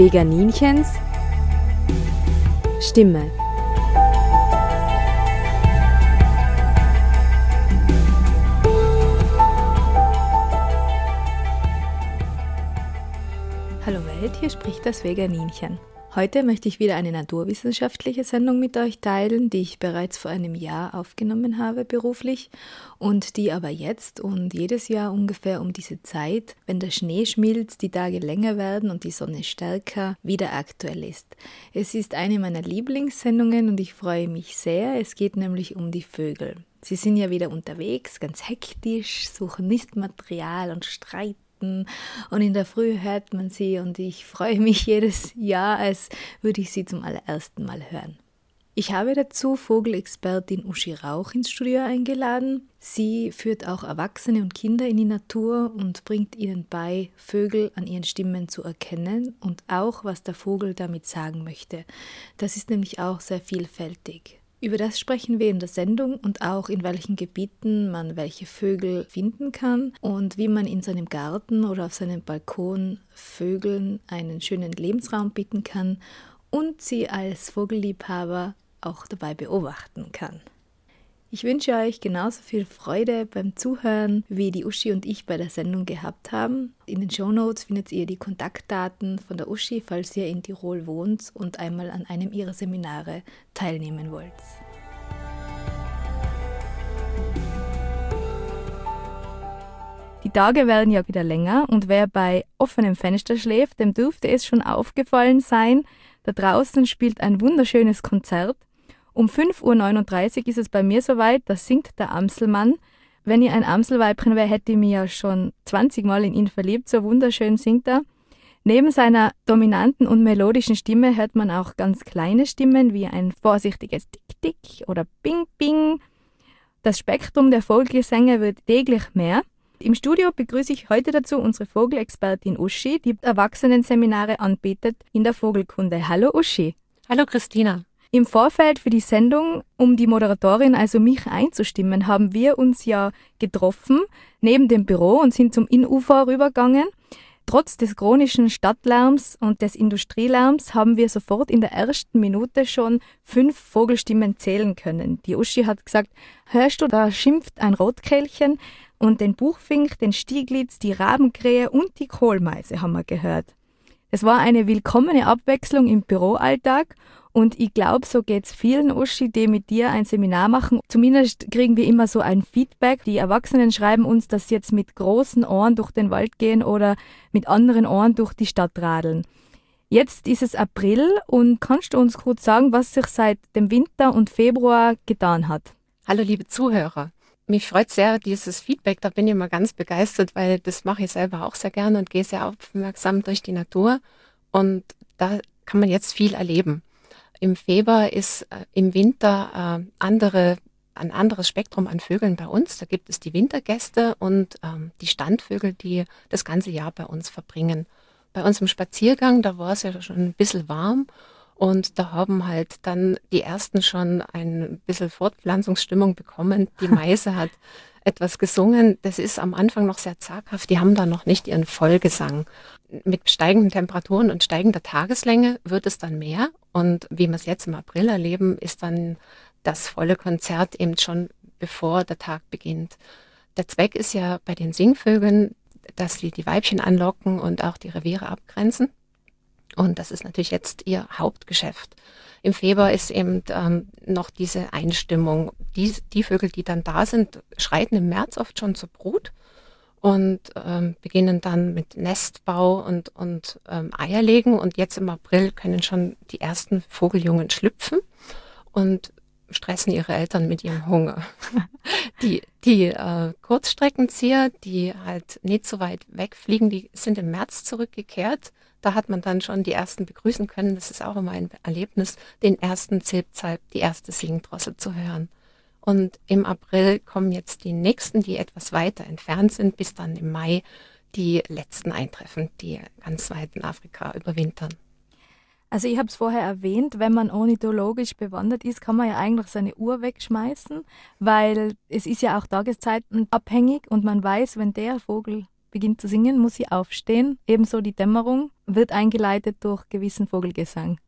Veganinchens Stimme. Hallo Welt, hier spricht das Veganinchen. Heute möchte ich wieder eine naturwissenschaftliche Sendung mit euch teilen, die ich bereits vor einem Jahr aufgenommen habe beruflich und die aber jetzt und jedes Jahr ungefähr um diese Zeit, wenn der Schnee schmilzt, die Tage länger werden und die Sonne stärker, wieder aktuell ist. Es ist eine meiner Lieblingssendungen und ich freue mich sehr. Es geht nämlich um die Vögel. Sie sind ja wieder unterwegs, ganz hektisch, suchen Nistmaterial und streiten Weihnachten und in der Früh hört man sie und ich freue mich jedes Jahr, als würde ich sie zum allerersten Mal hören. Ich habe dazu Vogelexpertin Uschi Rauch ins Studio eingeladen. Sie führt auch Erwachsene und Kinder in die Natur und bringt ihnen bei, Vögel an ihren Stimmen zu erkennen und auch, was der Vogel damit sagen möchte. Das ist nämlich auch sehr vielfältig. Über das sprechen wir in der Sendung und auch in welchen Gebieten man welche Vögel finden kann und wie man in seinem Garten oder auf seinem Balkon Vögeln einen schönen Lebensraum bieten kann und sie als Vogelliebhaber auch dabei beobachten kann. Ich wünsche euch genauso viel Freude beim Zuhören, wie die Uschi und ich bei der Sendung gehabt haben. In den Show Notes findet ihr die Kontaktdaten von der Uschi, falls ihr in Tirol wohnt und einmal an einem ihrer Seminare teilnehmen wollt. Die Tage werden ja wieder länger und wer bei offenem Fenster schläft, dem dürfte es schon aufgefallen sein, da draußen spielt ein wunderschönes Konzert um 5.39 Uhr ist es bei mir soweit, da singt der Amselmann. Wenn ich ein Amselweibchen wäre, hätte ich mich ja schon 20 Mal in ihn verliebt, so wunderschön singt er. Neben seiner dominanten und melodischen Stimme hört man auch ganz kleine Stimmen wie ein vorsichtiges Tick-Tick oder Bing-Bing. Das Spektrum der Vogelgesänge wird täglich mehr. Im Studio begrüße ich heute dazu unsere Vogelexpertin Uschi, die Erwachsenenseminare anbietet in der Vogelkunde. Hallo Uschi. Hallo Christina. Im Vorfeld für die Sendung, um die Moderatorin, also mich einzustimmen, haben wir uns ja getroffen neben dem Büro und sind zum Innufer rübergegangen. Trotz des chronischen Stadtlärms und des Industrielärms haben wir sofort in der ersten Minute schon fünf Vogelstimmen zählen können. Die Uschi hat gesagt, hörst du, da schimpft ein Rotkehlchen und den Buchfink, den Stieglitz, die Rabenkrähe und die Kohlmeise haben wir gehört. Es war eine willkommene Abwechslung im Büroalltag und ich glaube, so geht's vielen Uschi, die mit dir ein Seminar machen. Zumindest kriegen wir immer so ein Feedback. Die Erwachsenen schreiben uns, dass sie jetzt mit großen Ohren durch den Wald gehen oder mit anderen Ohren durch die Stadt radeln. Jetzt ist es April und kannst du uns kurz sagen, was sich seit dem Winter und Februar getan hat? Hallo liebe Zuhörer. Mich freut sehr dieses Feedback, da bin ich immer ganz begeistert, weil das mache ich selber auch sehr gerne und gehe sehr aufmerksam durch die Natur und da kann man jetzt viel erleben. Im Februar ist äh, im Winter äh, andere, ein anderes Spektrum an Vögeln bei uns. Da gibt es die Wintergäste und ähm, die Standvögel, die das ganze Jahr bei uns verbringen. Bei uns im Spaziergang, da war es ja schon ein bisschen warm und da haben halt dann die ersten schon ein bisschen Fortpflanzungsstimmung bekommen. Die Meise hat etwas gesungen. Das ist am Anfang noch sehr zaghaft. Die haben da noch nicht ihren Vollgesang. Mit steigenden Temperaturen und steigender Tageslänge wird es dann mehr. Und wie wir es jetzt im April erleben, ist dann das volle Konzert eben schon bevor der Tag beginnt. Der Zweck ist ja bei den Singvögeln, dass sie die Weibchen anlocken und auch die Reviere abgrenzen. Und das ist natürlich jetzt ihr Hauptgeschäft. Im Februar ist eben ähm, noch diese Einstimmung. Die, die Vögel, die dann da sind, schreiten im März oft schon zur Brut und ähm, beginnen dann mit Nestbau und, und ähm, Eierlegen. Und jetzt im April können schon die ersten Vogeljungen schlüpfen und stressen ihre Eltern mit ihrem Hunger. die die äh, Kurzstreckenzieher, die halt nicht so weit wegfliegen, die sind im März zurückgekehrt da hat man dann schon die ersten begrüßen können. Das ist auch immer ein Erlebnis, den ersten Zilpzalp, die erste Singdrossel zu hören. Und im April kommen jetzt die nächsten, die etwas weiter entfernt sind, bis dann im Mai die letzten eintreffen, die ganz weit in Afrika überwintern. Also ich habe es vorher erwähnt, wenn man ornithologisch bewandert ist, kann man ja eigentlich seine Uhr wegschmeißen, weil es ist ja auch tageszeitenabhängig und man weiß, wenn der Vogel beginnt zu singen, muss sie aufstehen. Ebenso die Dämmerung wird eingeleitet durch gewissen Vogelgesang.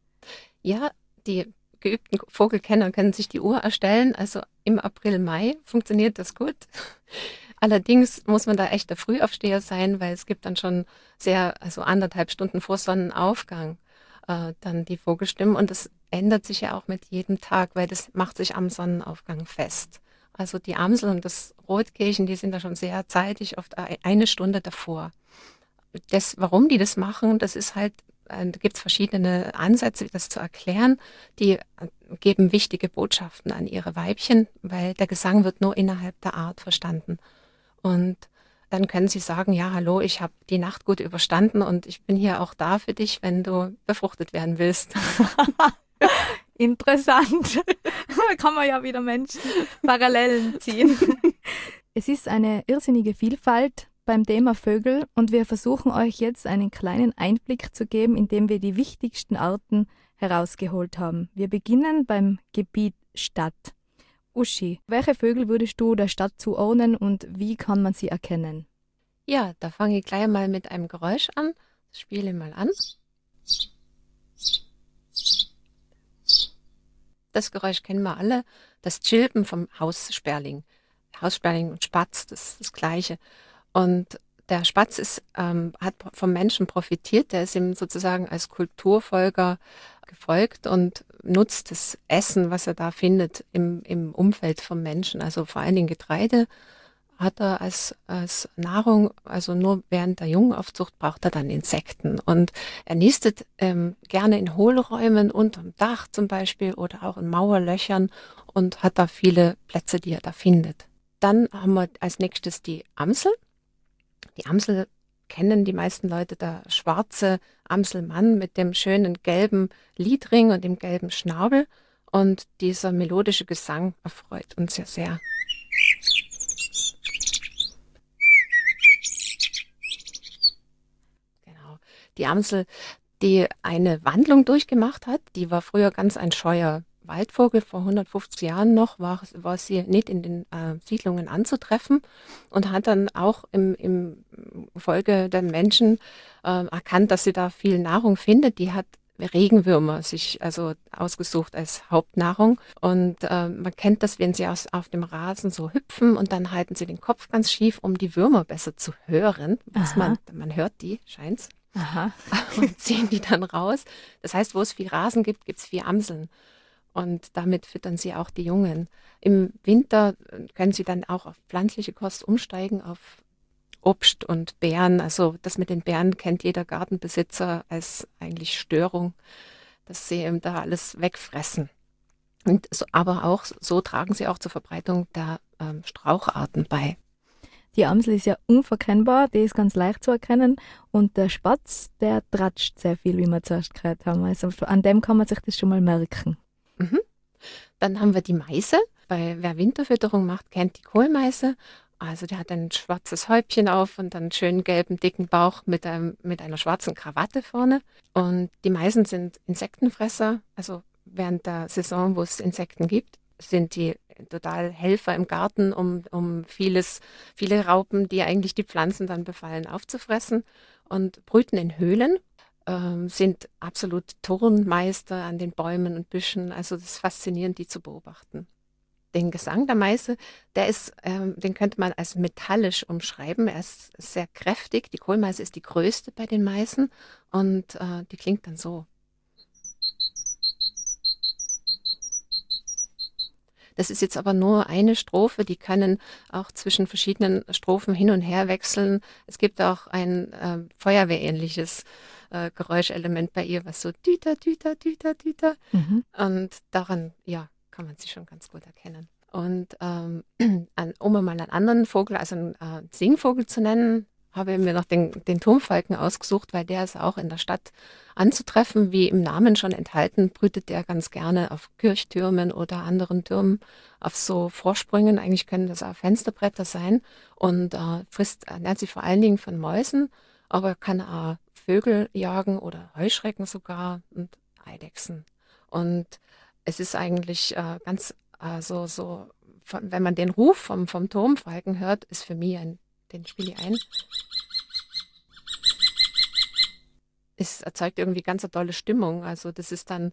Ja, die geübten Vogelkenner können sich die Uhr erstellen. Also im April, Mai funktioniert das gut. Allerdings muss man da echt der Frühaufsteher sein, weil es gibt dann schon sehr, also anderthalb Stunden vor Sonnenaufgang äh, dann die Vogelstimmen und das ändert sich ja auch mit jedem Tag, weil das macht sich am Sonnenaufgang fest. Also die Amsel und das Rotkehlchen, die sind da schon sehr zeitig, oft eine Stunde davor. Das, warum die das machen, das ist halt, da gibt es verschiedene Ansätze, das zu erklären. Die äh, geben wichtige Botschaften an ihre Weibchen, weil der Gesang wird nur innerhalb der Art verstanden. Und dann können sie sagen, ja, hallo, ich habe die Nacht gut überstanden und ich bin hier auch da für dich, wenn du befruchtet werden willst. Interessant. da kann man ja wieder Menschen Parallelen ziehen. Es ist eine irrsinnige Vielfalt beim Thema Vögel und wir versuchen euch jetzt einen kleinen Einblick zu geben, indem wir die wichtigsten Arten herausgeholt haben. Wir beginnen beim Gebiet Stadt. Uschi, welche Vögel würdest du der Stadt zuordnen und wie kann man sie erkennen? Ja, da fange ich gleich mal mit einem Geräusch an. Spiele mal an. Das Geräusch kennen wir alle. Das Chilpen vom Haussperling. Haussperling und Spatz, das ist das Gleiche. Und der Spatz ist, ähm, hat vom Menschen profitiert, der ist ihm sozusagen als Kulturfolger gefolgt und nutzt das Essen, was er da findet, im, im Umfeld vom Menschen, also vor allen Dingen Getreide hat er als, als Nahrung, also nur während der Jungenaufzucht braucht er dann Insekten. Und er nistet ähm, gerne in Hohlräumen unterm Dach zum Beispiel oder auch in Mauerlöchern und hat da viele Plätze, die er da findet. Dann haben wir als nächstes die Amsel. Die Amsel kennen die meisten Leute, der schwarze Amselmann mit dem schönen gelben Lidring und dem gelben Schnabel. Und dieser melodische Gesang erfreut uns ja sehr. die Amsel, die eine Wandlung durchgemacht hat. Die war früher ganz ein scheuer Waldvogel. Vor 150 Jahren noch war, war sie nicht in den äh, Siedlungen anzutreffen und hat dann auch im, im Folge der Menschen äh, erkannt, dass sie da viel Nahrung findet. Die hat Regenwürmer sich also ausgesucht als Hauptnahrung. Und äh, man kennt das, wenn sie aus, auf dem Rasen so hüpfen und dann halten sie den Kopf ganz schief, um die Würmer besser zu hören. Was man, man hört die, scheint's. Aha. und ziehen die dann raus. Das heißt, wo es viel Rasen gibt, gibt es viel Amseln. Und damit füttern sie auch die Jungen. Im Winter äh, können sie dann auch auf pflanzliche Kost umsteigen, auf Obst und Beeren. Also das mit den Beeren kennt jeder Gartenbesitzer als eigentlich Störung, dass sie eben da alles wegfressen. Und so, aber auch so tragen sie auch zur Verbreitung der ähm, Straucharten bei. Die Amsel ist ja unverkennbar, die ist ganz leicht zu erkennen. Und der Spatz, der tratscht sehr viel, wie wir zuerst gehört haben. Also an dem kann man sich das schon mal merken. Mhm. Dann haben wir die Meise. Bei, wer Winterfütterung macht, kennt die Kohlmeise. Also der hat ein schwarzes Häubchen auf und einen schönen gelben, dicken Bauch mit, einem, mit einer schwarzen Krawatte vorne. Und die Meisen sind Insektenfresser. Also während der Saison, wo es Insekten gibt, sind die total Helfer im Garten, um, um vieles, viele Raupen, die eigentlich die Pflanzen dann befallen, aufzufressen und brüten in Höhlen. Ähm, sind absolut Turnmeister an den Bäumen und Büschen. Also das ist faszinierend, die zu beobachten. Den Gesang der Meise, der ist, ähm, den könnte man als metallisch umschreiben. Er ist sehr kräftig. Die Kohlmeise ist die größte bei den Meisen und äh, die klingt dann so. Das ist jetzt aber nur eine Strophe, die können auch zwischen verschiedenen Strophen hin und her wechseln. Es gibt auch ein äh, Feuerwehrähnliches äh, Geräuschelement bei ihr, was so düter, düter, düter, düter. Mhm. Und daran, ja, kann man sie schon ganz gut erkennen. Und ähm, an, um mal einen anderen Vogel, also einen äh, Singvogel zu nennen, habe mir noch den, den Turmfalken ausgesucht, weil der ist auch in der Stadt anzutreffen. Wie im Namen schon enthalten, brütet der ganz gerne auf Kirchtürmen oder anderen Türmen, auf so Vorsprüngen. Eigentlich können das auch Fensterbretter sein und äh, frisst, ernährt sich vor allen Dingen von Mäusen, aber kann auch Vögel jagen oder Heuschrecken sogar und Eidechsen. Und es ist eigentlich äh, ganz äh, so, so von, wenn man den Ruf vom, vom Turmfalken hört, ist für mich ein, den spiele ich ein. Es erzeugt irgendwie ganz eine tolle Stimmung. Also das ist dann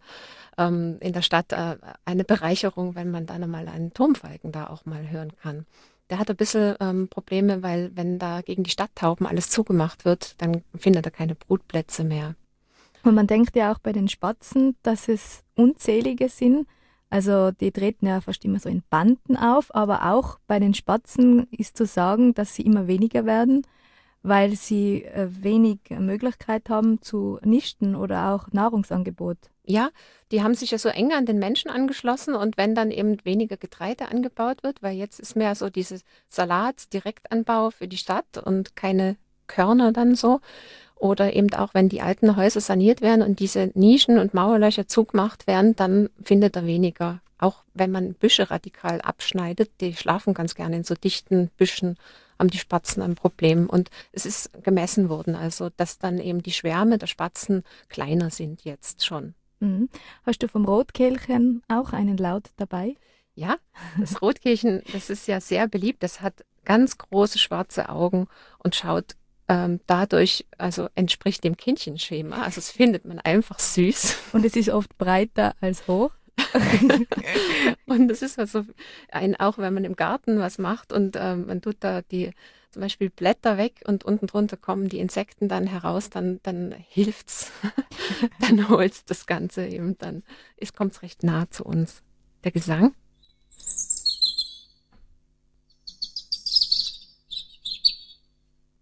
ähm, in der Stadt äh, eine Bereicherung, wenn man dann einmal einen Turmfalken da auch mal hören kann. Der hat ein bisschen ähm, Probleme, weil wenn da gegen die Stadttauben alles zugemacht wird, dann findet er keine Brutplätze mehr. Und man denkt ja auch bei den Spatzen, dass es unzählige sind. Also die treten ja fast immer so in Banden auf, aber auch bei den Spatzen ist zu sagen, dass sie immer weniger werden weil sie äh, wenig Möglichkeit haben zu nisten oder auch Nahrungsangebot. Ja, die haben sich ja so eng an den Menschen angeschlossen und wenn dann eben weniger Getreide angebaut wird, weil jetzt ist mehr so dieses Salat-Direktanbau für die Stadt und keine Körner dann so. Oder eben auch, wenn die alten Häuser saniert werden und diese Nischen und Mauerlöcher zugemacht werden, dann findet er weniger. Auch wenn man Büsche radikal abschneidet, die schlafen ganz gerne in so dichten Büschen haben die Spatzen ein Problem. Und es ist gemessen worden, also dass dann eben die Schwärme der Spatzen kleiner sind jetzt schon. Mhm. Hast du vom Rotkehlchen auch einen Laut dabei? Ja, das Rotkehlchen, das ist ja sehr beliebt. Das hat ganz große schwarze Augen und schaut ähm, dadurch, also entspricht dem Kindchenschema. Also es findet man einfach süß. Und es ist oft breiter als hoch. und das ist also ein, auch wenn man im Garten was macht und ähm, man tut da die zum Beispiel Blätter weg und unten drunter kommen die Insekten dann heraus, dann, dann hilft's. dann holt's das Ganze eben, dann kommt es recht nah zu uns. Der Gesang.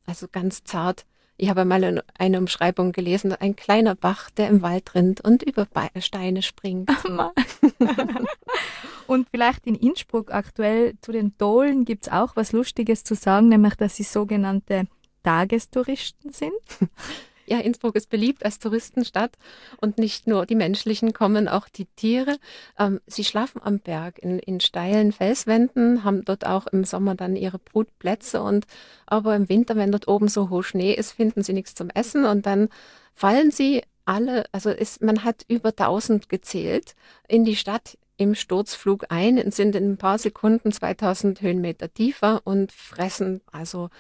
Also ganz zart ich habe mal eine Umschreibung gelesen, ein kleiner Bach, der im Wald rinnt und über Steine springt. und vielleicht in Innsbruck aktuell zu den Dohlen gibt es auch was Lustiges zu sagen, nämlich dass sie sogenannte Tagestouristen sind. Ja, Innsbruck ist beliebt als Touristenstadt und nicht nur die menschlichen kommen, auch die Tiere. Ähm, sie schlafen am Berg in, in steilen Felswänden, haben dort auch im Sommer dann ihre Brutplätze und aber im Winter, wenn dort oben so hoch Schnee ist, finden sie nichts zum Essen und dann fallen sie alle, also ist, man hat über 1000 gezählt, in die Stadt im Sturzflug ein und sind in ein paar Sekunden 2000 Höhenmeter tiefer und fressen also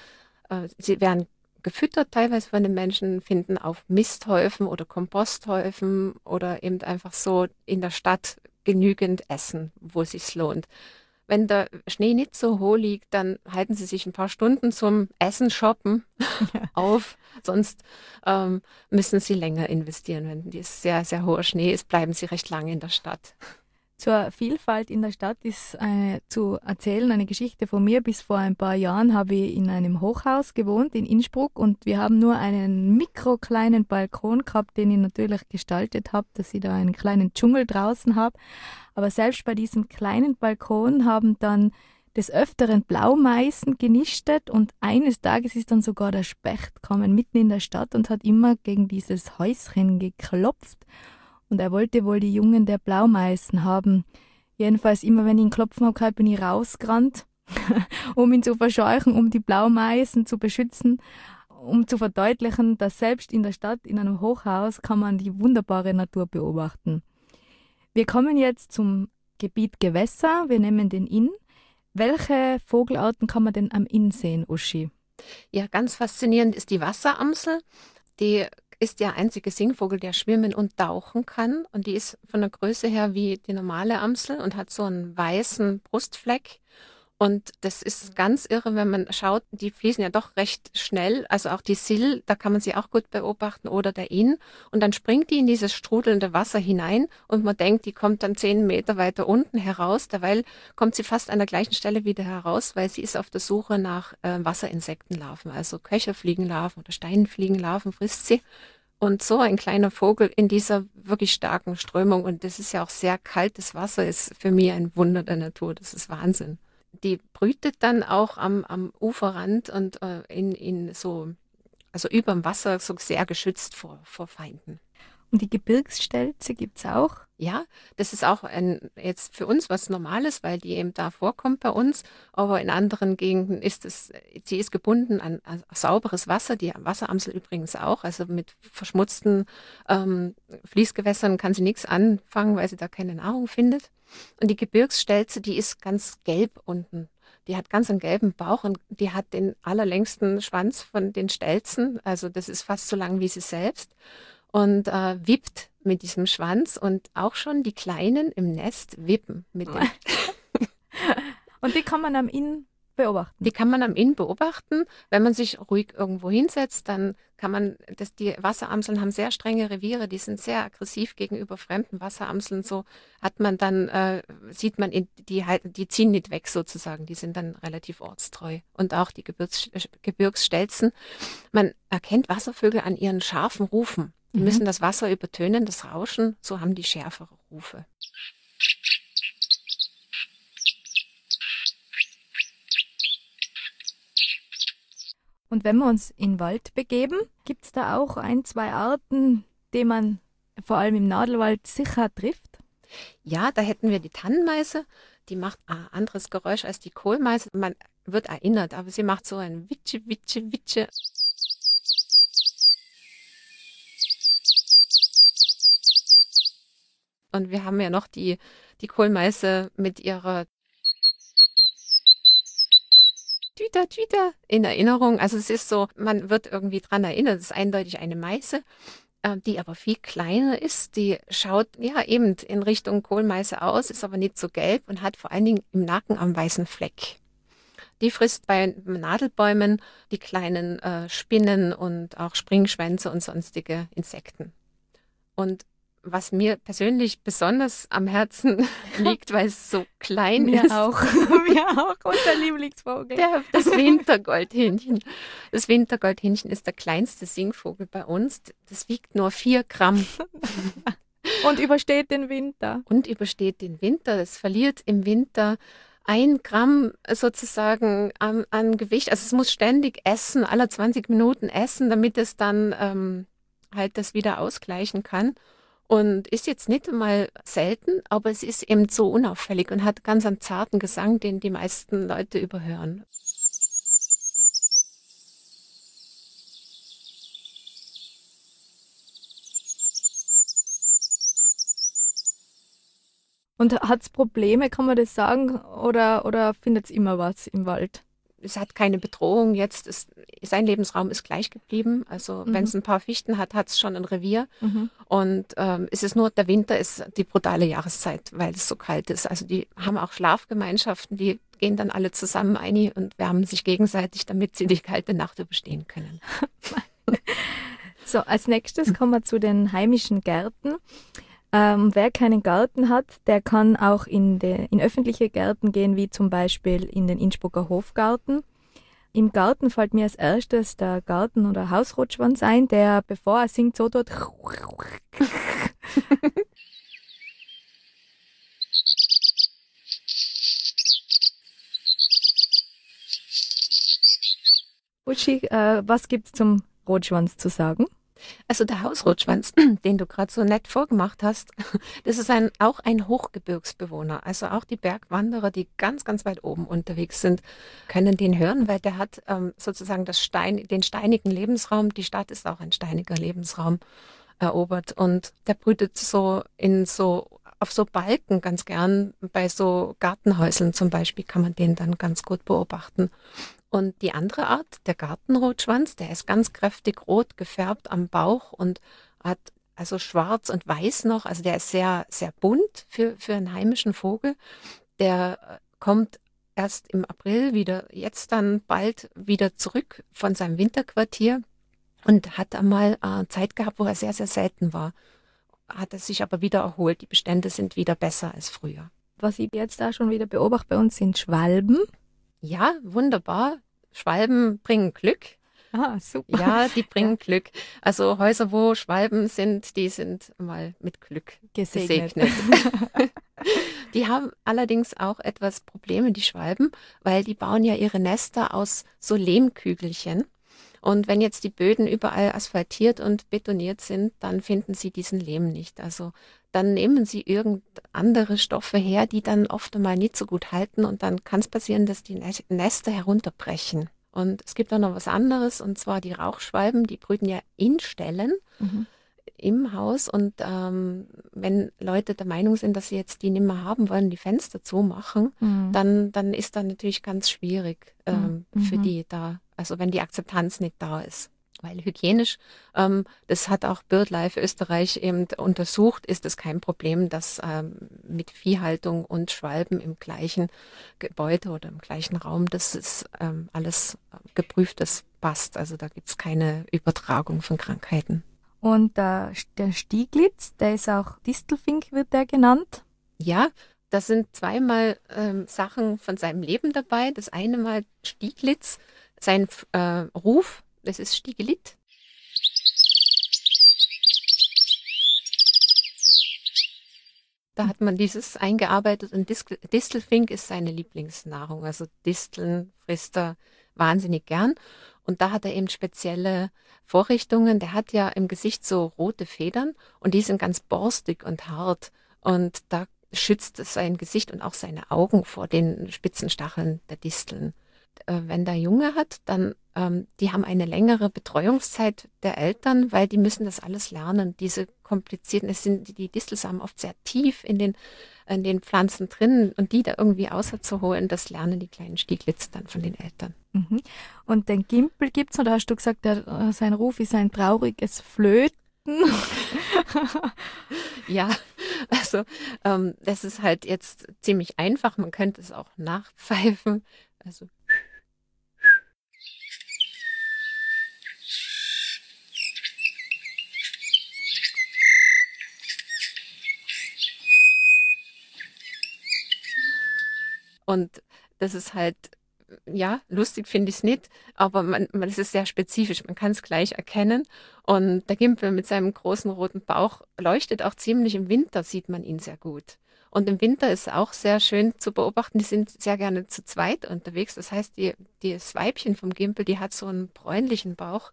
äh, sie werden gefüttert teilweise von den Menschen, finden auf Misthäufen oder Komposthäufen oder eben einfach so in der Stadt genügend Essen, wo es sich lohnt. Wenn der Schnee nicht so hoch liegt, dann halten sie sich ein paar Stunden zum Essen shoppen auf. Sonst ähm, müssen sie länger investieren. Wenn es sehr, sehr hoher Schnee ist, bleiben sie recht lange in der Stadt. Zur Vielfalt in der Stadt ist äh, zu erzählen eine Geschichte von mir. Bis vor ein paar Jahren habe ich in einem Hochhaus gewohnt in Innsbruck und wir haben nur einen mikrokleinen Balkon gehabt, den ich natürlich gestaltet habe, dass ich da einen kleinen Dschungel draußen habe. Aber selbst bei diesem kleinen Balkon haben dann des Öfteren Blaumeisen genistet und eines Tages ist dann sogar der Specht gekommen mitten in der Stadt und hat immer gegen dieses Häuschen geklopft und er wollte wohl die Jungen der Blaumeisen haben. Jedenfalls immer, wenn ich ihn klopfen habe, bin ich rausgerannt, um ihn zu verscheuchen, um die Blaumeisen zu beschützen, um zu verdeutlichen, dass selbst in der Stadt, in einem Hochhaus, kann man die wunderbare Natur beobachten. Wir kommen jetzt zum Gebiet Gewässer. Wir nehmen den Inn. Welche Vogelarten kann man denn am Inn sehen, Uschi? Ja, ganz faszinierend ist die Wasseramsel. Die ist der einzige Singvogel, der schwimmen und tauchen kann. Und die ist von der Größe her wie die normale Amsel und hat so einen weißen Brustfleck. Und das ist ganz irre, wenn man schaut, die fließen ja doch recht schnell. Also auch die Sill, da kann man sie auch gut beobachten oder der Inn. Und dann springt die in dieses strudelnde Wasser hinein und man denkt, die kommt dann zehn Meter weiter unten heraus. Derweil kommt sie fast an der gleichen Stelle wieder heraus, weil sie ist auf der Suche nach äh, Wasserinsektenlarven, also Köcherfliegenlarven oder Steinfliegenlarven frisst sie. Und so ein kleiner Vogel in dieser wirklich starken Strömung, und das ist ja auch sehr kaltes Wasser, ist für mich ein Wunder der Natur. Das ist Wahnsinn die brütet dann auch am, am Uferrand und äh, in, in so, also über dem Wasser so sehr geschützt vor, vor Feinden. Und die Gebirgsstelze gibt es auch? Ja, das ist auch ein, jetzt für uns was Normales, weil die eben da vorkommt bei uns. Aber in anderen Gegenden ist es, sie ist gebunden an, an sauberes Wasser, die Wasseramsel übrigens auch. Also mit verschmutzten ähm, Fließgewässern kann sie nichts anfangen, weil sie da keine Nahrung findet. Und die Gebirgsstelze, die ist ganz gelb unten. Die hat ganz einen gelben Bauch und die hat den allerlängsten Schwanz von den Stelzen. Also das ist fast so lang wie sie selbst. und äh, wippt mit diesem Schwanz und auch schon die Kleinen im Nest wippen mit dem. und die kann man am Inn beobachten. Die kann man am Inn beobachten. Wenn man sich ruhig irgendwo hinsetzt, dann kann man, das, die Wasseramseln haben sehr strenge Reviere, die sind sehr aggressiv gegenüber fremden Wasseramseln. So hat man dann, äh, sieht man, in, die, die ziehen nicht weg sozusagen, die sind dann relativ ortstreu. Und auch die Gebirgs, Gebirgsstelzen. Man erkennt Wasservögel an ihren scharfen Rufen. Die mhm. müssen das Wasser übertönen, das Rauschen, so haben die schärfere Rufe. Und wenn wir uns in den Wald begeben, gibt es da auch ein, zwei Arten, die man vor allem im Nadelwald sicher trifft? Ja, da hätten wir die Tannenmeise. Die macht ein anderes Geräusch als die Kohlmeise. Man wird erinnert, aber sie macht so ein Witsche, Witsche, Witsche. Und wir haben ja noch die, die Kohlmeise mit ihrer Tüter, Tüter in Erinnerung. Also es ist so, man wird irgendwie dran erinnert, es ist eindeutig eine Meise, äh, die aber viel kleiner ist. Die schaut ja eben in Richtung Kohlmeise aus, ist aber nicht so gelb und hat vor allen Dingen im Nacken am weißen Fleck. Die frisst bei Nadelbäumen die kleinen äh, Spinnen und auch Springschwänze und sonstige Insekten. Und was mir persönlich besonders am Herzen liegt, weil es so klein mir ist. Auch. mir auch, unser Lieblingsvogel. Der, das Wintergoldhähnchen. Das Wintergoldhähnchen ist der kleinste Singvogel bei uns. Das wiegt nur vier Gramm. Und übersteht den Winter. Und übersteht den Winter. Es verliert im Winter ein Gramm sozusagen an, an Gewicht. Also es muss ständig essen, alle 20 Minuten essen, damit es dann ähm, halt das wieder ausgleichen kann. Und ist jetzt nicht mal selten, aber es ist eben so unauffällig und hat ganz einen zarten Gesang, den die meisten Leute überhören. Und hat es Probleme, kann man das sagen? Oder, oder findet es immer was im Wald? Es hat keine Bedrohung jetzt. Ist, sein Lebensraum ist gleich geblieben. Also mhm. wenn es ein paar Fichten hat, hat es schon ein Revier. Mhm. Und ähm, es ist nur, der Winter ist die brutale Jahreszeit, weil es so kalt ist. Also die haben auch Schlafgemeinschaften, die gehen dann alle zusammen ein und wärmen sich gegenseitig, damit sie die kalte Nacht überstehen können. so, als nächstes kommen wir zu den heimischen Gärten. Ähm, wer keinen Garten hat, der kann auch in, de, in öffentliche Gärten gehen, wie zum Beispiel in den Innsbrucker Hofgarten. Im Garten fällt mir als erstes der Garten- oder Hausrotschwanz ein, der, bevor er singt, so dort. Uschi, äh, was gibt's zum Rotschwanz zu sagen? Also der Hausrotschwanz, den du gerade so nett vorgemacht hast, das ist ein, auch ein Hochgebirgsbewohner. Also auch die Bergwanderer, die ganz, ganz weit oben unterwegs sind, können den hören, weil der hat ähm, sozusagen das Stein, den steinigen Lebensraum. Die Stadt ist auch ein steiniger Lebensraum erobert und der brütet so in so auf so Balken ganz gern. Bei so Gartenhäuseln zum Beispiel kann man den dann ganz gut beobachten. Und die andere Art, der Gartenrotschwanz, der ist ganz kräftig rot gefärbt am Bauch und hat also schwarz und weiß noch. Also der ist sehr, sehr bunt für, für einen heimischen Vogel. Der äh, kommt erst im April wieder, jetzt dann bald wieder zurück von seinem Winterquartier und hat einmal äh, Zeit gehabt, wo er sehr, sehr selten war. Hat er sich aber wieder erholt. Die Bestände sind wieder besser als früher. Was ich jetzt da schon wieder beobachte bei uns sind Schwalben. Ja, wunderbar. Schwalben bringen Glück. Ah, super. Ja, die bringen Glück. Also Häuser, wo Schwalben sind, die sind mal mit Glück gesegnet. gesegnet. die haben allerdings auch etwas Probleme, die Schwalben, weil die bauen ja ihre Nester aus so Lehmkügelchen. Und wenn jetzt die Böden überall asphaltiert und betoniert sind, dann finden sie diesen Lehm nicht. Also dann nehmen sie irgend andere Stoffe her, die dann oft einmal nicht so gut halten und dann kann es passieren, dass die Nester herunterbrechen. Und es gibt auch noch was anderes und zwar die Rauchschwalben, die brüten ja in Ställen. Mhm. im Haus und ähm, wenn Leute der Meinung sind, dass sie jetzt die nicht mehr haben wollen, die Fenster zumachen, mhm. dann, dann ist da natürlich ganz schwierig ähm, mhm. für mhm. die da, also wenn die Akzeptanz nicht da ist. Weil hygienisch, ähm, das hat auch BirdLife Österreich eben untersucht, ist es kein Problem, dass ähm, mit Viehhaltung und Schwalben im gleichen Gebäude oder im gleichen Raum, das ist ähm, alles geprüft, das passt. Also da gibt es keine Übertragung von Krankheiten. Und äh, der Stieglitz, der ist auch Distelfink, wird der genannt. Ja, da sind zweimal ähm, Sachen von seinem Leben dabei. Das eine Mal Stieglitz, sein äh, Ruf, das ist Stiegelit. Da hat man dieses eingearbeitet und Distelfink ist seine Lieblingsnahrung. Also Disteln frisst er wahnsinnig gern. Und da hat er eben spezielle Vorrichtungen. Der hat ja im Gesicht so rote Federn und die sind ganz borstig und hart. Und da schützt es sein Gesicht und auch seine Augen vor den spitzen Stacheln der Disteln. Äh, wenn der Junge hat, dann ähm, die haben eine längere Betreuungszeit der Eltern, weil die müssen das alles lernen. Diese komplizierten, es sind die Distelsamen oft sehr tief in den, in den Pflanzen drin und die da irgendwie außerzuholen, das lernen die kleinen Stieglitz dann von den Eltern. Mhm. Und den Gimpel gibt es, oder hast du gesagt, der, äh, sein Ruf ist ein trauriges Flöten? ja, also ähm, das ist halt jetzt ziemlich einfach. Man könnte es auch nachpfeifen. Also Und das ist halt, ja, lustig finde ich es nicht, aber man, man, es ist sehr spezifisch, man kann es gleich erkennen. Und der Gimpel mit seinem großen roten Bauch leuchtet auch ziemlich im Winter, sieht man ihn sehr gut. Und im Winter ist auch sehr schön zu beobachten, die sind sehr gerne zu zweit unterwegs. Das heißt, die, das Weibchen vom Gimpel, die hat so einen bräunlichen Bauch,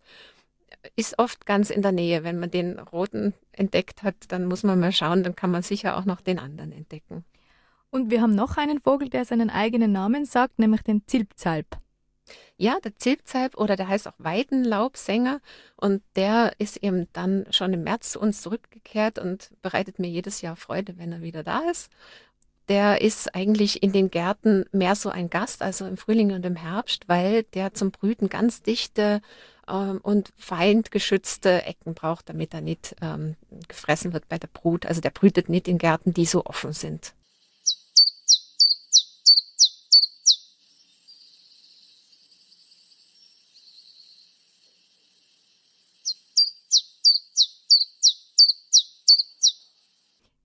ist oft ganz in der Nähe. Wenn man den roten entdeckt hat, dann muss man mal schauen, dann kann man sicher auch noch den anderen entdecken. Und wir haben noch einen Vogel, der seinen eigenen Namen sagt, nämlich den Zilpzalp. Ja, der Zilpzalp oder der heißt auch Weidenlaubsänger und der ist eben dann schon im März zu uns zurückgekehrt und bereitet mir jedes Jahr Freude, wenn er wieder da ist. Der ist eigentlich in den Gärten mehr so ein Gast, also im Frühling und im Herbst, weil der zum Brüten ganz dichte ähm, und feindgeschützte Ecken braucht, damit er nicht ähm, gefressen wird bei der Brut. Also der brütet nicht in Gärten, die so offen sind.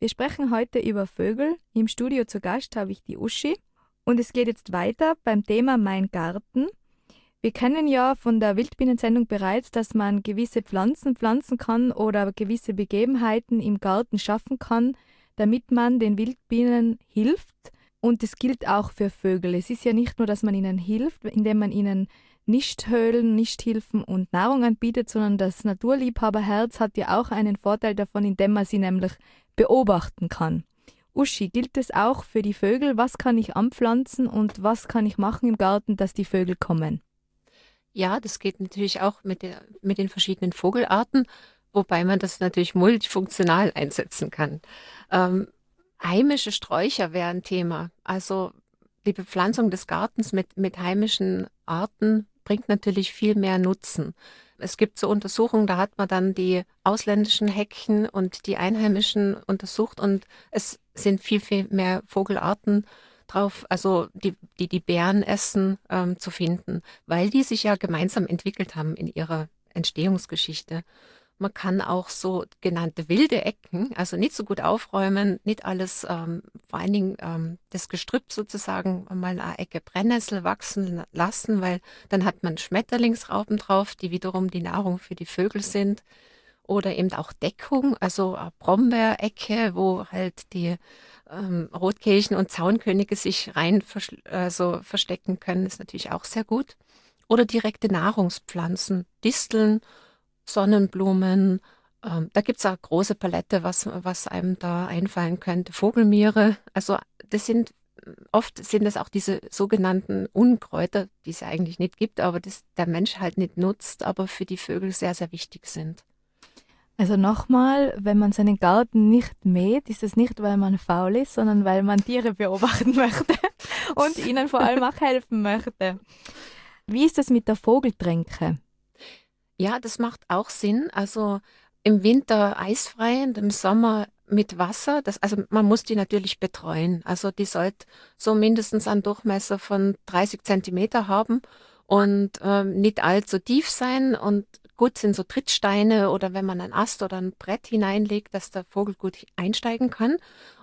Wir sprechen heute über Vögel. Im Studio zu Gast habe ich die Uschi. Und es geht jetzt weiter beim Thema Mein Garten. Wir kennen ja von der Wildbienensendung bereits, dass man gewisse Pflanzen pflanzen kann oder gewisse Begebenheiten im Garten schaffen kann, damit man den Wildbienen hilft. Und das gilt auch für Vögel. Es ist ja nicht nur, dass man ihnen hilft, indem man ihnen Nichthöhlen, Nichthilfen und Nahrung anbietet, sondern das Naturliebhaberherz hat ja auch einen Vorteil davon, indem man sie nämlich beobachten kann. Uschi, gilt es auch für die Vögel? Was kann ich anpflanzen und was kann ich machen im Garten, dass die Vögel kommen? Ja, das geht natürlich auch mit, der, mit den verschiedenen Vogelarten, wobei man das natürlich multifunktional einsetzen kann. Ähm, heimische Sträucher wäre ein Thema. Also die Bepflanzung des Gartens mit, mit heimischen Arten bringt natürlich viel mehr Nutzen. Es gibt so Untersuchungen, da hat man dann die ausländischen Hecken und die einheimischen untersucht und es sind viel, viel mehr Vogelarten drauf, also die die, die Bären essen, ähm, zu finden, weil die sich ja gemeinsam entwickelt haben in ihrer Entstehungsgeschichte. Man kann auch so genannte wilde Ecken, also nicht so gut aufräumen, nicht alles, ähm, vor allen Dingen ähm, das Gestrüpp sozusagen mal eine Ecke Brennnessel wachsen lassen, weil dann hat man Schmetterlingsraupen drauf, die wiederum die Nahrung für die Vögel sind. Oder eben auch Deckung, also eine Brombeerecke, wo halt die ähm, Rotkehlchen und Zaunkönige sich rein vers also verstecken können, ist natürlich auch sehr gut. Oder direkte Nahrungspflanzen, Disteln Sonnenblumen. Ähm, da gibt es auch große Palette, was, was einem da einfallen könnte. Vogelmiere. Also das sind oft sind es auch diese sogenannten Unkräuter, die es eigentlich nicht gibt, aber das der Mensch halt nicht nutzt, aber für die Vögel sehr, sehr wichtig sind. Also nochmal, wenn man seinen Garten nicht mäht, ist es nicht, weil man faul ist, sondern weil man Tiere beobachten möchte und ihnen vor allem auch helfen möchte. Wie ist es mit der Vogeltränke? Ja, das macht auch Sinn. Also im Winter eisfrei und im Sommer mit Wasser. Das, also man muss die natürlich betreuen. Also die sollte so mindestens einen Durchmesser von 30 Zentimeter haben und ähm, nicht allzu tief sein. Und gut sind so Trittsteine oder wenn man einen Ast oder ein Brett hineinlegt, dass der Vogel gut einsteigen kann.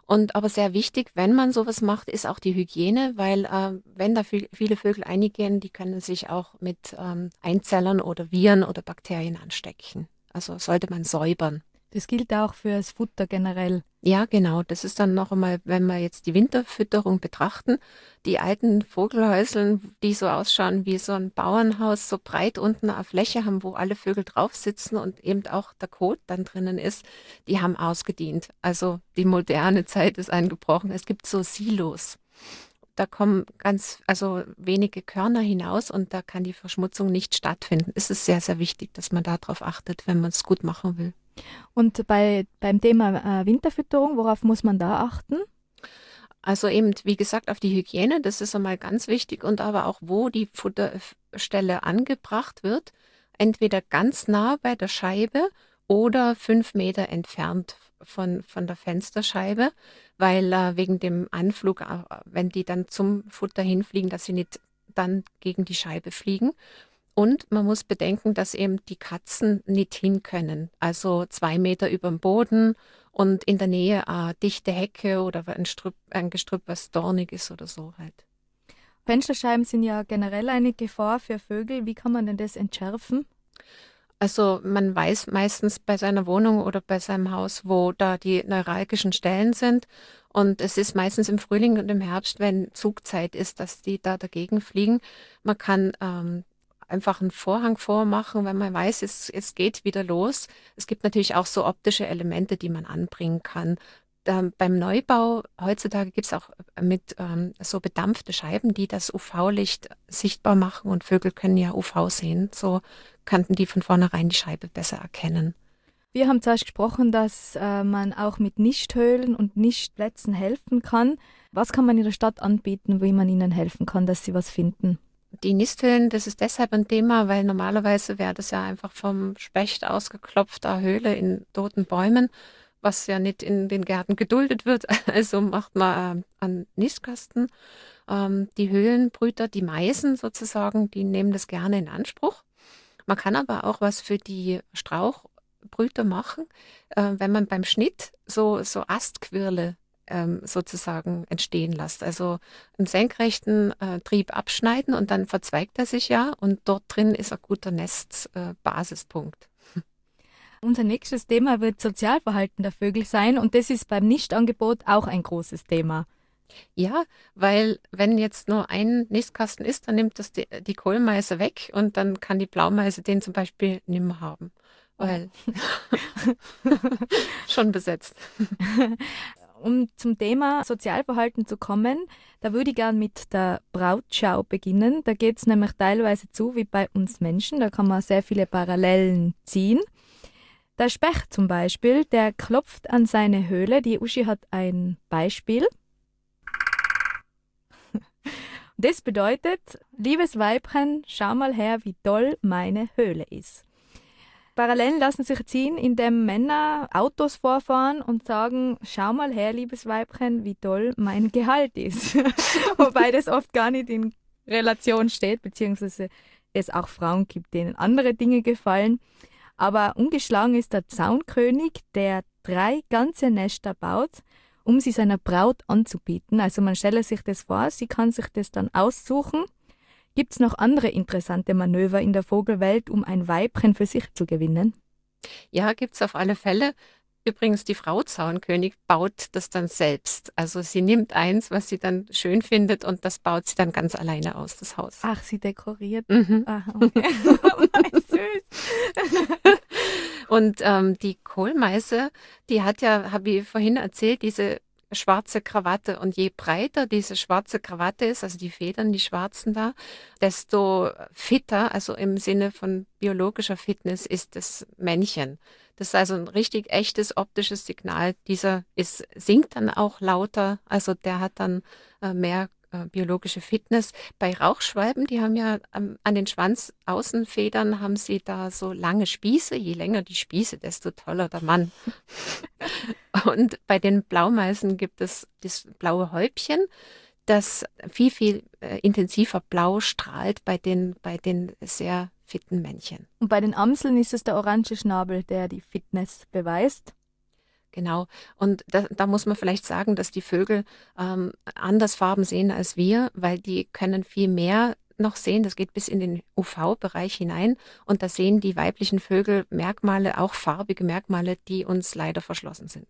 Und aber sehr wichtig, wenn man sowas macht, ist auch die Hygiene, weil äh, wenn da viel, viele Vögel eingehen, die können sich auch mit ähm, Einzellern oder Viren oder Bakterien anstecken. Also sollte man säubern. Das gilt auch für das Futter generell. Ja, genau. Das ist dann noch einmal, wenn wir jetzt die Winterfütterung betrachten, die alten Vogelhäuseln, die so ausschauen wie so ein Bauernhaus, so breit unten eine Fläche haben, wo alle Vögel drauf sitzen und eben auch der Kot dann drinnen ist, die haben ausgedient. Also die moderne Zeit ist eingebrochen. Es gibt so Silos. Da kommen ganz, also wenige Körner hinaus und da kann die Verschmutzung nicht stattfinden. Es ist sehr, sehr wichtig, dass man darauf achtet, wenn man es gut machen will. Und bei, beim Thema äh, Winterfütterung, worauf muss man da achten? Also eben, wie gesagt, auf die Hygiene, das ist einmal ganz wichtig und aber auch, wo die Futterstelle angebracht wird. Entweder ganz nah bei der Scheibe oder fünf Meter entfernt von, von der Fensterscheibe, weil äh, wegen dem Anflug, äh, wenn die dann zum Futter hinfliegen, dass sie nicht dann gegen die Scheibe fliegen. Und man muss bedenken, dass eben die Katzen nicht hin können. Also zwei Meter über dem Boden und in der Nähe eine dichte Hecke oder ein, Strüpp, ein Gestrüpp, was dornig ist oder so halt. Fensterscheiben sind ja generell eine Gefahr für Vögel. Wie kann man denn das entschärfen? Also man weiß meistens bei seiner Wohnung oder bei seinem Haus, wo da die neuralgischen Stellen sind. Und es ist meistens im Frühling und im Herbst, wenn Zugzeit ist, dass die da dagegen fliegen. Man kann ähm, einfach einen Vorhang vormachen, wenn man weiß, es, es geht wieder los. Es gibt natürlich auch so optische Elemente, die man anbringen kann. Ähm, beim Neubau heutzutage gibt es auch mit ähm, so bedampfte Scheiben, die das UV-Licht sichtbar machen und Vögel können ja UV sehen. So könnten die von vornherein die Scheibe besser erkennen. Wir haben zuerst gesprochen, dass äh, man auch mit Nichthöhlen und Nichtplätzen helfen kann. Was kann man in der Stadt anbieten, wie man ihnen helfen kann, dass sie was finden? Die Nisteln, das ist deshalb ein Thema, weil normalerweise wäre das ja einfach vom Specht ausgeklopfter Höhle in toten Bäumen, was ja nicht in den Gärten geduldet wird. Also macht man äh, einen Nistkasten. Ähm, die Höhlenbrüter, die Meisen sozusagen, die nehmen das gerne in Anspruch. Man kann aber auch was für die Strauchbrüter machen, äh, wenn man beim Schnitt so, so Astquirle ähm, sozusagen entstehen lässt. Also einen senkrechten äh, Trieb abschneiden und dann verzweigt er sich ja und dort drin ist ein guter Nestbasispunkt. Äh, Unser nächstes Thema wird Sozialverhalten der Vögel sein und das ist beim Nichtangebot auch ein großes Thema. Ja, weil wenn jetzt nur ein Nistkasten ist, dann nimmt das die, die Kohlmeise weg und dann kann die Blaumeise den zum Beispiel nimmer haben, weil schon besetzt. um zum Thema Sozialverhalten zu kommen, da würde ich gern mit der Brautschau beginnen. Da geht es nämlich teilweise zu wie bei uns Menschen. Da kann man sehr viele Parallelen ziehen. Der Specht zum Beispiel, der klopft an seine Höhle. Die Uschi hat ein Beispiel. Das bedeutet, liebes Weibchen, schau mal her, wie toll meine Höhle ist. Parallelen lassen sich ziehen, indem Männer Autos vorfahren und sagen, schau mal her, liebes Weibchen, wie toll mein Gehalt ist. Wobei das oft gar nicht in Relation steht, beziehungsweise es auch Frauen gibt, denen andere Dinge gefallen. Aber ungeschlagen ist der Zaunkönig, der drei ganze Nester baut, um sie seiner Braut anzubieten. Also man stelle sich das vor, sie kann sich das dann aussuchen Gibt es noch andere interessante Manöver in der Vogelwelt, um ein Weibchen für sich zu gewinnen? Ja, gibt es auf alle Fälle. Übrigens, die Frau Zaunkönig baut das dann selbst. Also sie nimmt eins, was sie dann schön findet und das baut sie dann ganz alleine aus, das Haus. Ach, sie dekoriert. Mhm. Ach, okay. Süß. und ähm, die Kohlmeise, die hat ja, habe ich vorhin erzählt, diese schwarze Krawatte. Und je breiter diese schwarze Krawatte ist, also die Federn, die schwarzen da, desto fitter, also im Sinne von biologischer Fitness, ist das Männchen. Das ist also ein richtig echtes optisches Signal. Dieser ist, singt dann auch lauter, also der hat dann äh, mehr äh, biologische Fitness. Bei Rauchschwalben, die haben ja ähm, an den Schwanzaußenfedern haben sie da so lange Spieße. Je länger die Spieße, desto toller der Mann. Und bei den Blaumeisen gibt es das blaue Häubchen, das viel, viel äh, intensiver blau strahlt bei den, bei den sehr fitten Männchen. Und bei den Amseln ist es der orange Schnabel, der die Fitness beweist. Genau. Und da, da, muss man vielleicht sagen, dass die Vögel ähm, anders Farben sehen als wir, weil die können viel mehr noch sehen. Das geht bis in den UV-Bereich hinein. Und da sehen die weiblichen Vögel Merkmale, auch farbige Merkmale, die uns leider verschlossen sind.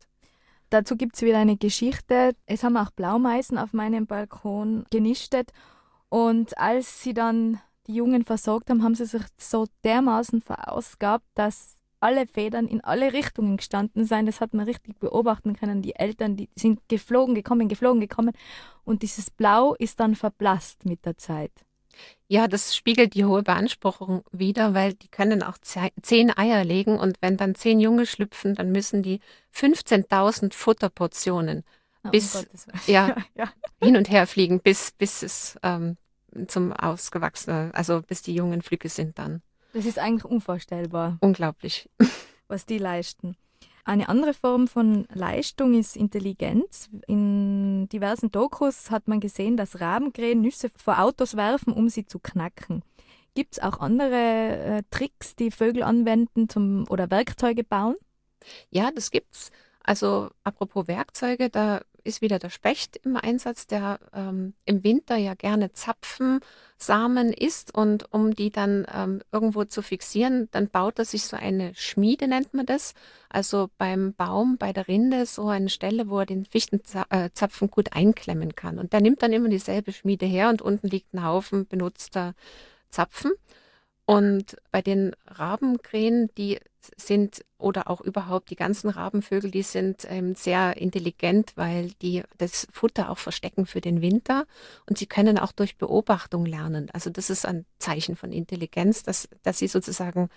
Dazu gibt es wieder eine Geschichte. Es haben auch Blaumeisen auf meinem Balkon genistet. Und als sie dann die Jungen versorgt haben, haben sie sich so dermaßen verausgabt, dass alle Federn in alle Richtungen gestanden sind. Das hat man richtig beobachten können. Die Eltern, die sind geflogen, gekommen, geflogen, gekommen. Und dieses Blau ist dann verblasst mit der Zeit. Ja, das spiegelt die hohe Beanspruchung wider, weil die können auch zehn Eier legen und wenn dann zehn Junge schlüpfen, dann müssen die 15.000 Futterportionen oh, bis um ja, ja, hin und her fliegen, bis, bis es ähm, zum Ausgewachsenen, also bis die jungen Flügge sind dann. Das ist eigentlich unvorstellbar. Unglaublich. Was die leisten. Eine andere Form von Leistung ist Intelligenz. In diversen Dokus hat man gesehen, dass Rabenkrähen Nüsse vor Autos werfen, um sie zu knacken. Gibt es auch andere äh, Tricks, die Vögel anwenden zum, oder Werkzeuge bauen? Ja, das gibt's. Also apropos Werkzeuge, da ist wieder der Specht im Einsatz, der ähm, im Winter ja gerne Zapfensamen isst und um die dann ähm, irgendwo zu fixieren, dann baut er sich so eine Schmiede, nennt man das. Also beim Baum, bei der Rinde, so eine Stelle, wo er den Fichtenzapfen gut einklemmen kann. Und der nimmt dann immer dieselbe Schmiede her und unten liegt ein Haufen benutzter Zapfen. Und bei den Rabenkrähen, die sind oder auch überhaupt die ganzen Rabenvögel, die sind ähm, sehr intelligent, weil die das Futter auch verstecken für den Winter und sie können auch durch Beobachtung lernen. Also das ist ein Zeichen von Intelligenz, dass, dass sie sozusagen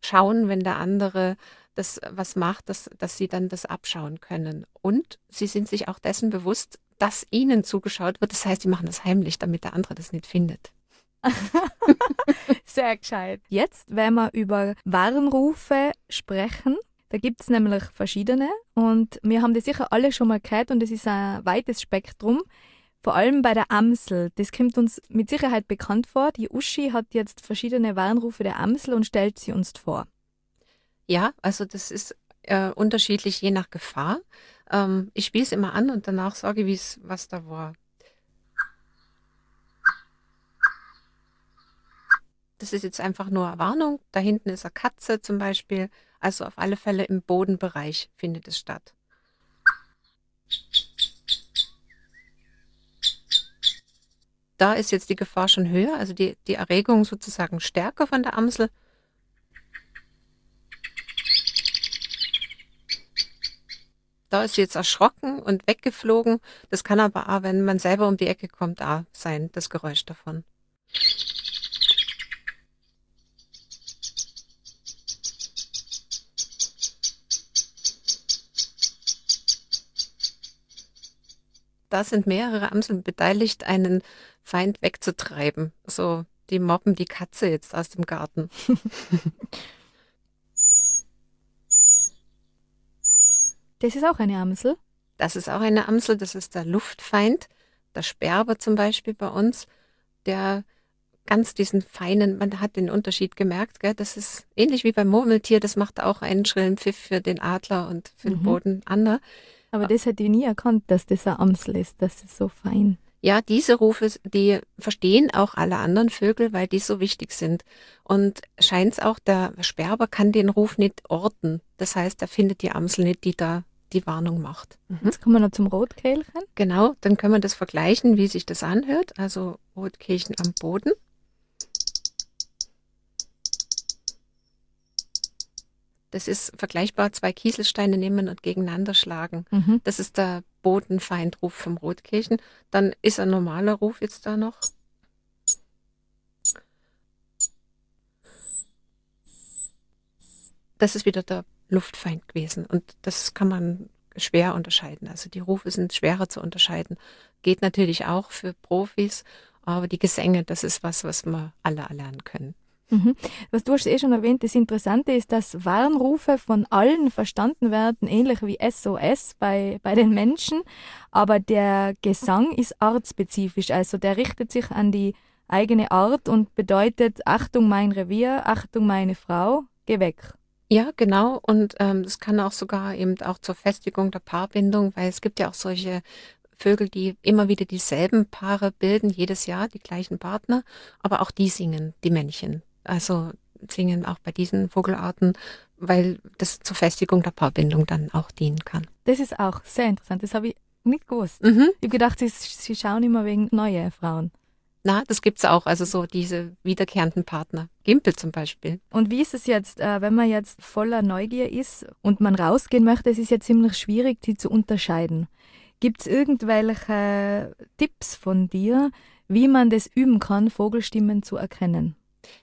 schauen, wenn der andere das was macht, dass, dass sie dann das abschauen können. Und sie sind sich auch dessen bewusst, dass ihnen zugeschaut wird. Das heißt, sie machen das heimlich, damit der andere das nicht findet. Sehr gescheit. Jetzt werden wir über Warnrufe sprechen. Da gibt es nämlich verschiedene und wir haben die sicher alle schon mal gehört und es ist ein weites Spektrum. Vor allem bei der Amsel. Das kommt uns mit Sicherheit bekannt vor. Die Uschi hat jetzt verschiedene Warnrufe der Amsel und stellt sie uns vor. Ja, also das ist äh, unterschiedlich je nach Gefahr. Ähm, ich spiele es immer an und danach sage, ich, was da war. Das ist jetzt einfach nur eine Warnung. Da hinten ist eine Katze zum Beispiel. Also auf alle Fälle im Bodenbereich findet es statt. Da ist jetzt die Gefahr schon höher, also die, die Erregung sozusagen stärker von der Amsel. Da ist sie jetzt erschrocken und weggeflogen. Das kann aber auch, wenn man selber um die Ecke kommt, auch sein, das Geräusch davon. Da sind mehrere Amseln beteiligt, einen Feind wegzutreiben. So, die mobben die Katze jetzt aus dem Garten. Das ist auch eine Amsel? Das ist auch eine Amsel, das ist der Luftfeind, der Sperber zum Beispiel bei uns, der ganz diesen feinen, man hat den Unterschied gemerkt, gell? das ist ähnlich wie beim Murmeltier, das macht auch einen schrillen Pfiff für den Adler und für mhm. den Boden Anna. Aber das hätte ich nie erkannt, dass das ein Amsel ist, das ist so fein. Ja, diese Rufe, die verstehen auch alle anderen Vögel, weil die so wichtig sind. Und scheint es auch, der Sperber kann den Ruf nicht orten. Das heißt, er findet die Amsel nicht, die da die Warnung macht. Mhm. Jetzt kommen wir noch zum Rotkehlchen. Genau, dann können wir das vergleichen, wie sich das anhört. Also Rotkehlchen am Boden. Das ist vergleichbar, zwei Kieselsteine nehmen und gegeneinander schlagen. Mhm. Das ist der Bodenfeindruf vom Rotkirchen. Dann ist ein normaler Ruf jetzt da noch. Das ist wieder der Luftfeind gewesen. Und das kann man schwer unterscheiden. Also die Rufe sind schwerer zu unterscheiden. Geht natürlich auch für Profis, aber die Gesänge, das ist was, was wir alle erlernen können. Mhm. Was du hast eh schon erwähnt, das Interessante ist, dass Warnrufe von allen verstanden werden, ähnlich wie SOS bei, bei den Menschen, aber der Gesang ist artspezifisch, also der richtet sich an die eigene Art und bedeutet Achtung mein Revier, Achtung meine Frau, geh weg. Ja, genau. Und ähm, das kann auch sogar eben auch zur Festigung der Paarbindung, weil es gibt ja auch solche Vögel, die immer wieder dieselben Paare bilden, jedes Jahr die gleichen Partner, aber auch die singen, die Männchen. Also singen auch bei diesen Vogelarten, weil das zur Festigung der Paarbindung dann auch dienen kann. Das ist auch sehr interessant. Das habe ich nicht gewusst. Mhm. Ich habe gedacht, sie, sie schauen immer wegen neue Frauen. Na, das gibt es auch, also so diese wiederkehrenden Partner. Gimpel zum Beispiel. Und wie ist es jetzt, äh, wenn man jetzt voller Neugier ist und man rausgehen möchte, es ist ja ziemlich schwierig, die zu unterscheiden. Gibt es irgendwelche Tipps von dir, wie man das üben kann, Vogelstimmen zu erkennen?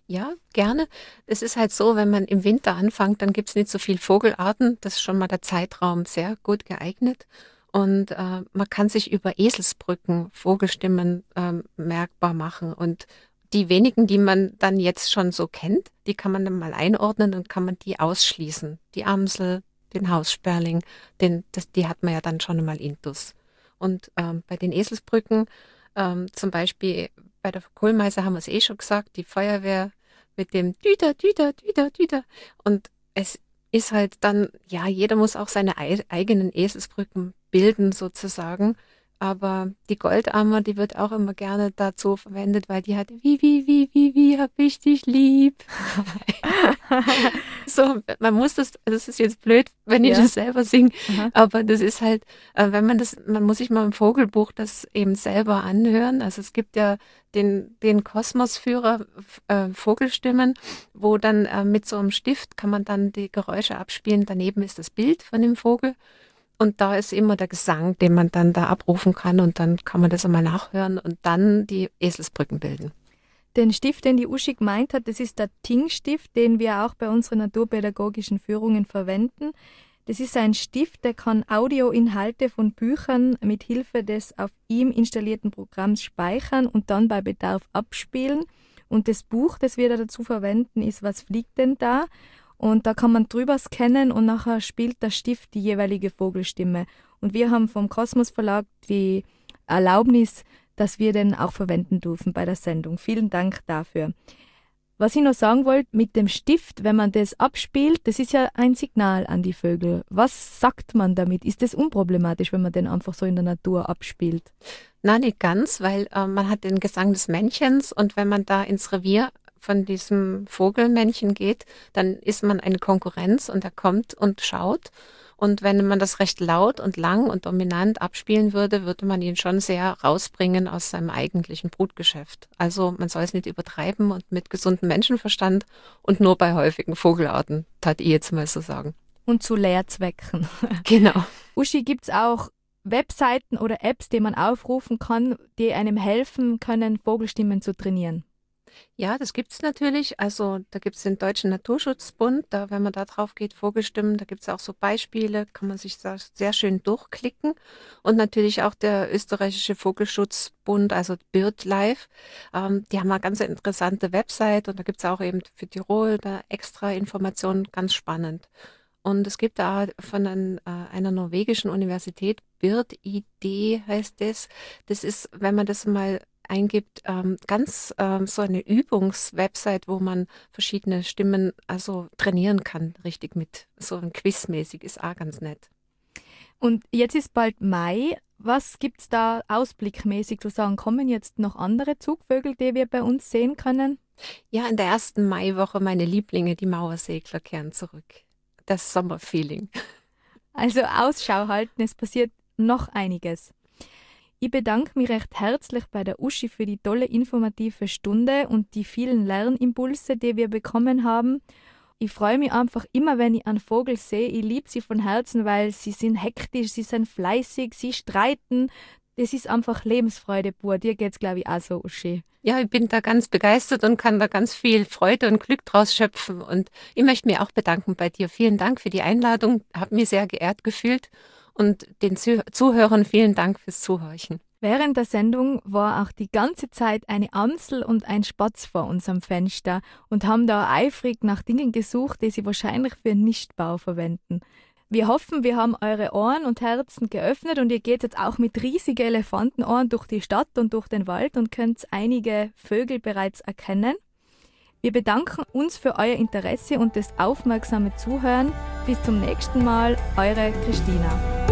Ja, gerne. Es ist halt so, wenn man im Winter anfängt, dann gibt es nicht so viele Vogelarten. Das ist schon mal der Zeitraum sehr gut geeignet. Und äh, man kann sich über Eselsbrücken Vogelstimmen äh, merkbar machen. Und die wenigen, die man dann jetzt schon so kennt, die kann man dann mal einordnen und kann man die ausschließen. Die Amsel, den Haussperling, den, das, die hat man ja dann schon mal intus. Und ähm, bei den Eselsbrücken, ähm, zum Beispiel bei der Kohlmeise haben wir es eh schon gesagt, die Feuerwehr mit dem Düter, Düter, Düter, Düter. Und es ist halt dann, ja, jeder muss auch seine eigenen Eselsbrücken bilden sozusagen. Aber die Goldammer, die wird auch immer gerne dazu verwendet, weil die hat wie, wie, wie, wie, wie hab ich dich lieb. so, man muss das, das ist jetzt blöd, wenn ich ja. das selber singe, aber das ist halt, äh, wenn man das, man muss sich mal im Vogelbuch das eben selber anhören. Also es gibt ja den, den Kosmosführer äh, Vogelstimmen, wo dann äh, mit so einem Stift kann man dann die Geräusche abspielen. Daneben ist das Bild von dem Vogel. Und da ist immer der Gesang, den man dann da abrufen kann und dann kann man das einmal nachhören und dann die Eselsbrücken bilden. Den Stift, den die Uschi gemeint hat, das ist der Ting-Stift, den wir auch bei unseren naturpädagogischen Führungen verwenden. Das ist ein Stift, der kann Audioinhalte von Büchern mit Hilfe des auf ihm installierten Programms speichern und dann bei Bedarf abspielen. Und das Buch, das wir da dazu verwenden, ist Was fliegt denn da? Und da kann man drüber scannen und nachher spielt der Stift die jeweilige Vogelstimme. Und wir haben vom Kosmos Verlag die Erlaubnis, dass wir den auch verwenden dürfen bei der Sendung. Vielen Dank dafür. Was ich noch sagen wollte, mit dem Stift, wenn man das abspielt, das ist ja ein Signal an die Vögel. Was sagt man damit? Ist das unproblematisch, wenn man den einfach so in der Natur abspielt? Nein, nicht ganz, weil äh, man hat den Gesang des Männchens und wenn man da ins Revier von diesem Vogelmännchen geht, dann ist man eine Konkurrenz und er kommt und schaut. Und wenn man das recht laut und lang und dominant abspielen würde, würde man ihn schon sehr rausbringen aus seinem eigentlichen Brutgeschäft. Also man soll es nicht übertreiben und mit gesundem Menschenverstand und nur bei häufigen Vogelarten, tat ich jetzt mal so sagen. Und zu Lehrzwecken. Genau. Uschi, gibt es auch Webseiten oder Apps, die man aufrufen kann, die einem helfen können, Vogelstimmen zu trainieren? Ja, das gibt es natürlich. Also da gibt es den Deutschen Naturschutzbund, da, wenn man da drauf geht, Vogelstimmen, da gibt es auch so Beispiele, kann man sich da sehr schön durchklicken. Und natürlich auch der österreichische Vogelschutzbund, also BirdLife. Ähm, die haben eine ganz interessante Website und da gibt es auch eben für Tirol da extra Informationen, ganz spannend. Und es gibt da von ein, äh, einer norwegischen Universität, BirdID heißt das. Das ist, wenn man das mal eingibt, ähm, ganz ähm, so eine Übungswebsite, wo man verschiedene Stimmen also trainieren kann, richtig mit so ein Quizmäßig, ist auch ganz nett. Und jetzt ist bald Mai. Was gibt es da ausblickmäßig zu sagen? Kommen jetzt noch andere Zugvögel, die wir bei uns sehen können? Ja, in der ersten Maiwoche meine Lieblinge, die Mauersegler, kehren zurück. Das Sommerfeeling. Also Ausschau halten, es passiert noch einiges. Ich bedanke mich recht herzlich bei der Uschi für die tolle informative Stunde und die vielen Lernimpulse, die wir bekommen haben. Ich freue mich einfach immer, wenn ich einen Vogel sehe. Ich liebe sie von Herzen, weil sie sind hektisch, sie sind fleißig, sie streiten. Das ist einfach Lebensfreude pur. Dir geht es, glaube ich, auch so, Uschi. Ja, ich bin da ganz begeistert und kann da ganz viel Freude und Glück draus schöpfen. Und ich möchte mich auch bedanken bei dir. Vielen Dank für die Einladung. Habe mich sehr geehrt gefühlt Und den Zuhörern vielen Dank fürs Zuhorchen. Während der Sendung war auch die ganze Zeit eine Amsel und ein Spatz vor unserem Fenster und haben da eifrig nach Dingen gesucht, die sie wahrscheinlich für Nichtbau verwenden. Wir hoffen, wir haben eure Ohren und Herzen geöffnet und ihr geht jetzt auch mit riesigen Elefantenohren durch die Stadt und durch den Wald und könnt einige Vögel bereits erkennen. Wir bedanken uns für euer Interesse und das aufmerksame Zuhören. Bis zum nächsten Mal, eure Christina.